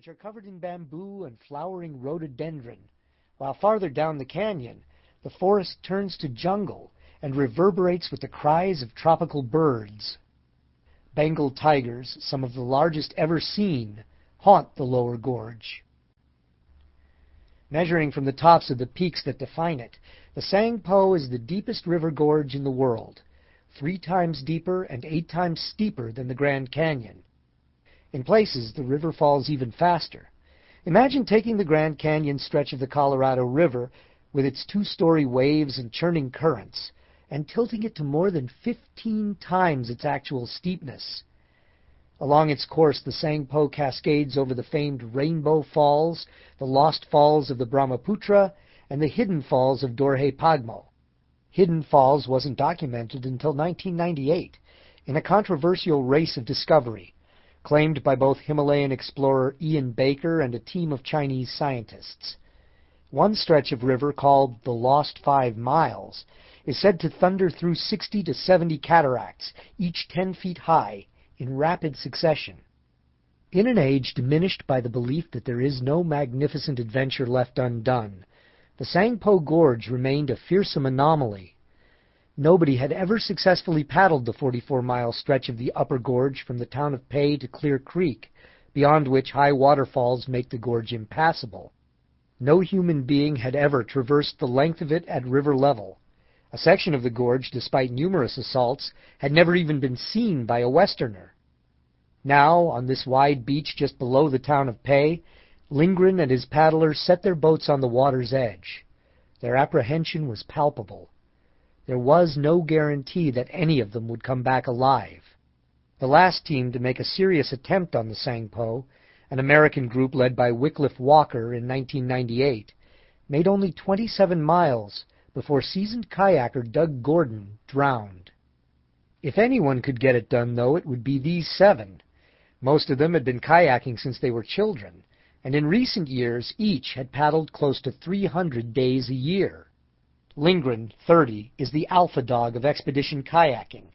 which are covered in bamboo and flowering rhododendron, while farther down the canyon, the forest turns to jungle and reverberates with the cries of tropical birds. Bengal tigers, some of the largest ever seen, haunt the lower gorge. Measuring from the tops of the peaks that define it, the Tsangpo is the deepest river gorge in the world, three times deeper and eight times steeper than the Grand Canyon. In places, the river falls even faster. Imagine taking the Grand Canyon stretch of the Colorado River with its two-story waves and churning currents and tilting it to more than 15 times its actual steepness. Along its course, the Tsangpo cascades over the famed Rainbow Falls, the Lost Falls of the Brahmaputra, and the Hidden Falls of Dorje Pagmo. Hidden Falls wasn't documented until 1998 in a controversial race of discovery, claimed by both Himalayan explorer Ian Baker and a team of Chinese scientists. One stretch of river called the Lost Five Miles is said to thunder through 60 to 70 cataracts, each 10 feet high, in rapid succession. In an age diminished by the belief that there is no magnificent adventure left undone, the Tsangpo Gorge remained a fearsome anomaly. Nobody had ever successfully paddled the 44-mile stretch of the upper gorge from the town of Pei to Clear Creek, beyond which high waterfalls make the gorge impassable. No human being had ever traversed the length of it at river level, a section of the gorge, despite numerous assaults, had never even been seen by a Westerner. Now, on this wide beach just below the town of Pei, Lindgren and his paddlers set their boats on the water's edge. Their apprehension was palpable. There was no guarantee that any of them would come back alive. The last team to make a serious attempt on the Tsangpo, an American group led by Wickliffe Walker in 1998, made only 27 miles before seasoned kayaker Doug Gordon drowned. If anyone could get it done, though, it would be these seven. Most of them had been kayaking since they were children, and in recent years each had paddled close to 300 days a year. Lindgren, 30, is the alpha dog of expedition kayaking,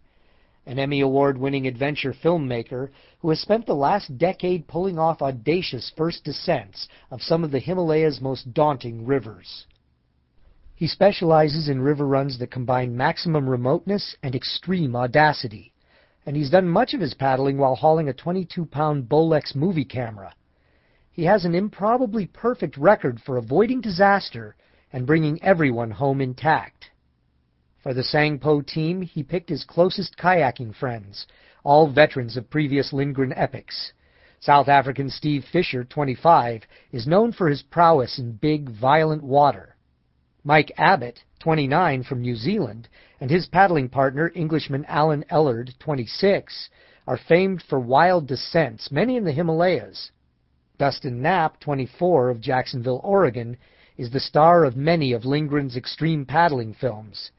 an Emmy Award winning adventure filmmaker who has spent the last decade pulling off audacious first descents of some of the Himalaya's most daunting rivers. He specializes in river runs that combine maximum remoteness and extreme audacity, and he's done much of his paddling while hauling a 22-pound Bolex movie camera. He has an improbably perfect record for avoiding disaster and bringing everyone home intact. For the Tsangpo team, he picked his closest kayaking friends, all veterans of previous Lindgren epics. South African Steve Fisher, 25, is known for his prowess in big, violent water. Mike Abbott, 29, from New Zealand, and his paddling partner, Englishman Alan Ellard, 26, are famed for wild descents, many in the Himalayas. Dustin Knapp, 24, of Jacksonville, Oregon, is the star of many of Lindgren's extreme paddling films.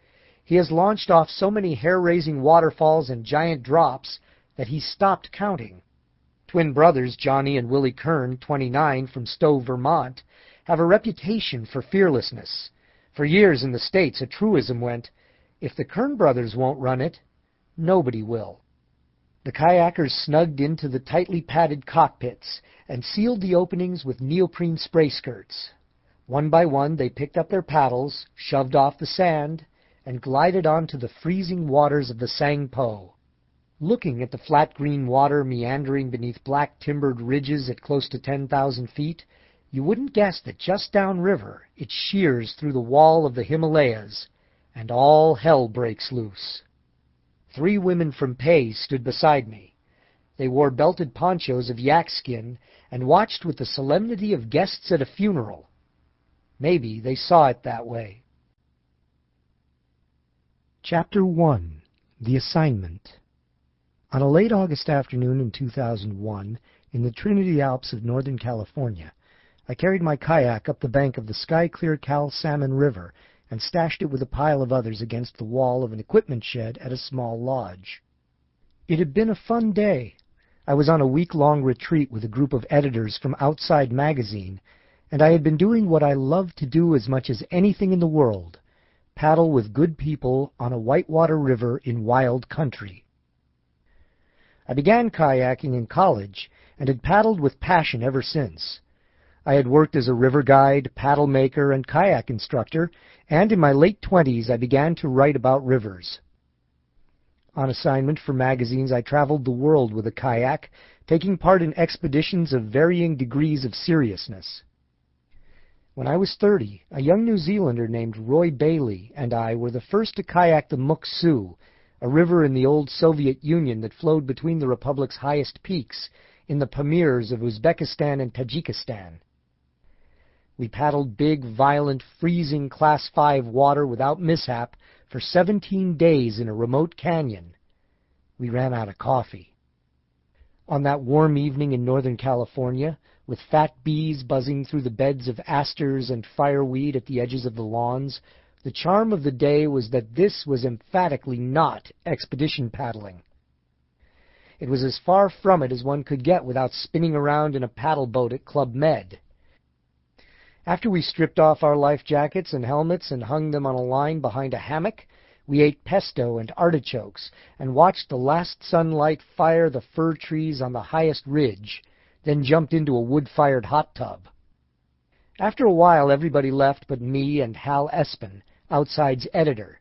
He has launched off so many hair-raising waterfalls and giant drops that he stopped counting. Twin brothers Johnny and Willie Kern, 29, from Stowe, Vermont, have a reputation for fearlessness. For years in the States, a truism went, if the Kern brothers won't run it, nobody will. The kayakers snugged into the tightly padded cockpits and sealed the openings with neoprene spray skirts. One by one, they picked up their paddles, shoved off the sand, and glided onto the freezing waters of the Tsangpo. Looking at the flat green water meandering beneath black timbered ridges at close to 10,000 feet, you wouldn't guess that just downriver it shears through the wall of the Himalayas, and all hell breaks loose. Three women from Pei stood beside me. They wore belted ponchos of yak skin and watched with the solemnity of guests at a funeral. Maybe they saw it that way. Chapter 1 The Assignment On a late August afternoon in 2001, in the Trinity Alps of Northern California, I carried my kayak up the bank of the sky-clear Cal Salmon River and stashed it with a pile of others against the wall of an equipment shed at a small lodge. It had been a fun day. I was on a week-long retreat with a group of editors from Outside Magazine, and I had been doing what I loved to do as much as anything in the world, paddle with good people on a whitewater river in wild country. I began kayaking in college and had paddled with passion ever since. I had worked as a river guide, paddle maker, and kayak instructor, and in my late twenties I began to write about rivers. On assignment for magazines, I traveled the world with a kayak, taking part in expeditions of varying degrees of seriousness. When I was 30, a young New Zealander named Roy Bailey and I were the first to kayak the Muksu, a river in the old Soviet Union that flowed between the republic's highest peaks in the Pamirs of Uzbekistan and Tajikistan. We paddled big, violent, freezing Class 5 water without mishap for 17 days in a remote canyon. We ran out of coffee. On that warm evening in Northern California, with fat bees buzzing through the beds of asters and fireweed at the edges of the lawns, the charm of the day was that this was emphatically not expedition paddling. It was as far from it as one could get without spinning around in a paddle boat at Club Med. After we stripped off our life jackets and helmets and hung them on a line behind a hammock, we ate pesto and artichokes and watched the last sunlight fire the fir trees on the highest ridge, then jumped into a wood-fired hot tub. After a while, everybody left but me and Hal Espen, Outside's editor.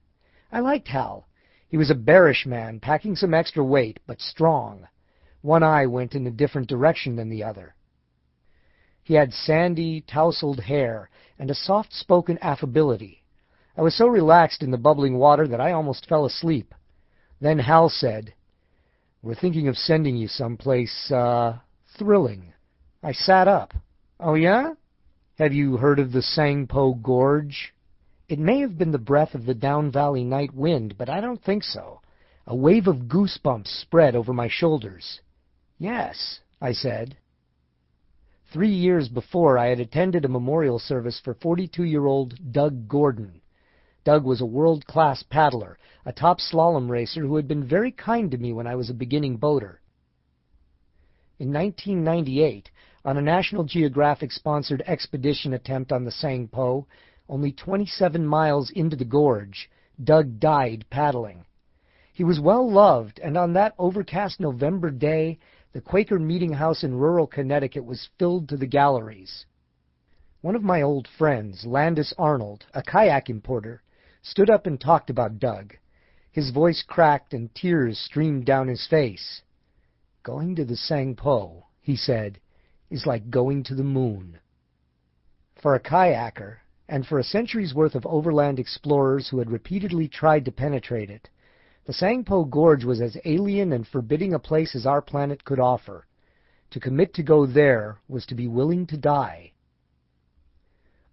I liked Hal. He was a bearish man, packing some extra weight, but strong. One eye went in a different direction than the other. He had sandy, tousled hair and a soft-spoken affability. I was so relaxed in the bubbling water that I almost fell asleep. Then Hal said, We're thinking of sending you someplace, uh, thrilling. I sat up. Oh, yeah? Have you heard of the Tsangpo Gorge? It may have been the breath of the down valley night wind, but I don't think so. A wave of goosebumps spread over my shoulders. Yes, I said. Three years before, I had attended a memorial service for 42-year-old Doug Gordon. Doug was a world-class paddler, a top slalom racer who had been very kind to me when I was a beginning boater. In 1998, on a National Geographic-sponsored expedition attempt on the Tsangpo, only 27 miles into the gorge, Doug died paddling. He was well loved, and on that overcast November day, the Quaker Meeting House in rural Connecticut was filled to the galleries. One of my old friends, Landis Arnold, a kayak importer, stood up and talked about Doug. His voice cracked and tears streamed down his face. Going to the Tsangpo, he said, is like going to the moon. For a kayaker, and for a century's worth of overland explorers who had repeatedly tried to penetrate it, the Tsangpo Gorge was as alien and forbidding a place as our planet could offer. To commit to go there was to be willing to die.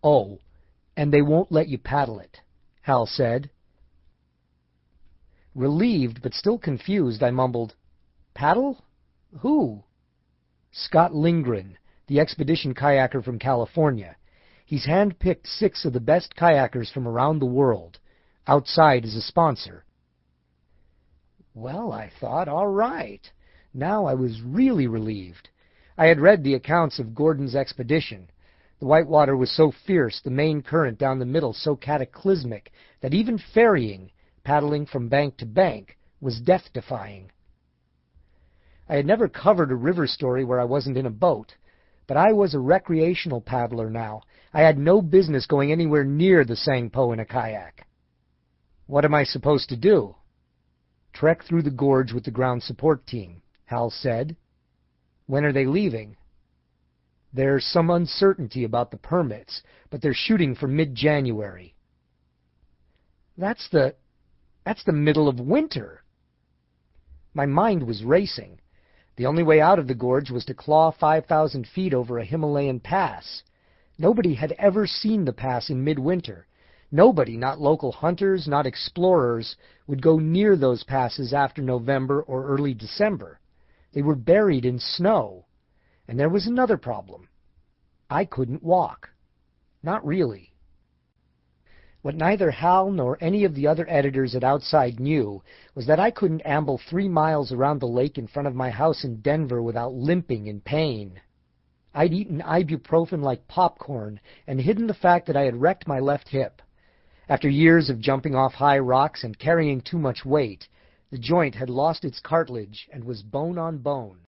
Oh, and they won't let you paddle it, Hal said. Relieved, but still confused, I mumbled, Paddle? Who? Scott Lindgren, the expedition kayaker from California. He's hand-picked six of the best kayakers from around the world. Outside is a sponsor. Well, I thought, all right. Now I was really relieved. I had read the accounts of Gordon's expedition. The whitewater was so fierce, the main current down the middle so cataclysmic, that even ferrying, paddling from bank to bank, was death-defying. I had never covered a river story where I wasn't in a boat, but I was a recreational paddler now. I had no business going anywhere near the Tsangpo in a kayak. What am I supposed to do? Trek through the gorge with the ground support team, Hal said. When are they leaving? There's some uncertainty about the permits, but they're shooting for mid-January. That's the... that's the middle of winter. My mind was racing. The only way out of the gorge was to claw 5,000 feet over a Himalayan pass. Nobody had ever seen the pass in midwinter, Nobody, not local hunters, not explorers, would go near those passes after November or early December. They were buried in snow. And there was another problem. I couldn't walk. Not really. What neither Hal nor any of the other editors at Outside knew was that I couldn't amble three miles around the lake in front of my house in Denver without limping in pain. I'd eaten ibuprofen like popcorn and hidden the fact that I had wrecked my left hip. After years of jumping off high rocks and carrying too much weight, the joint had lost its cartilage and was bone on bone.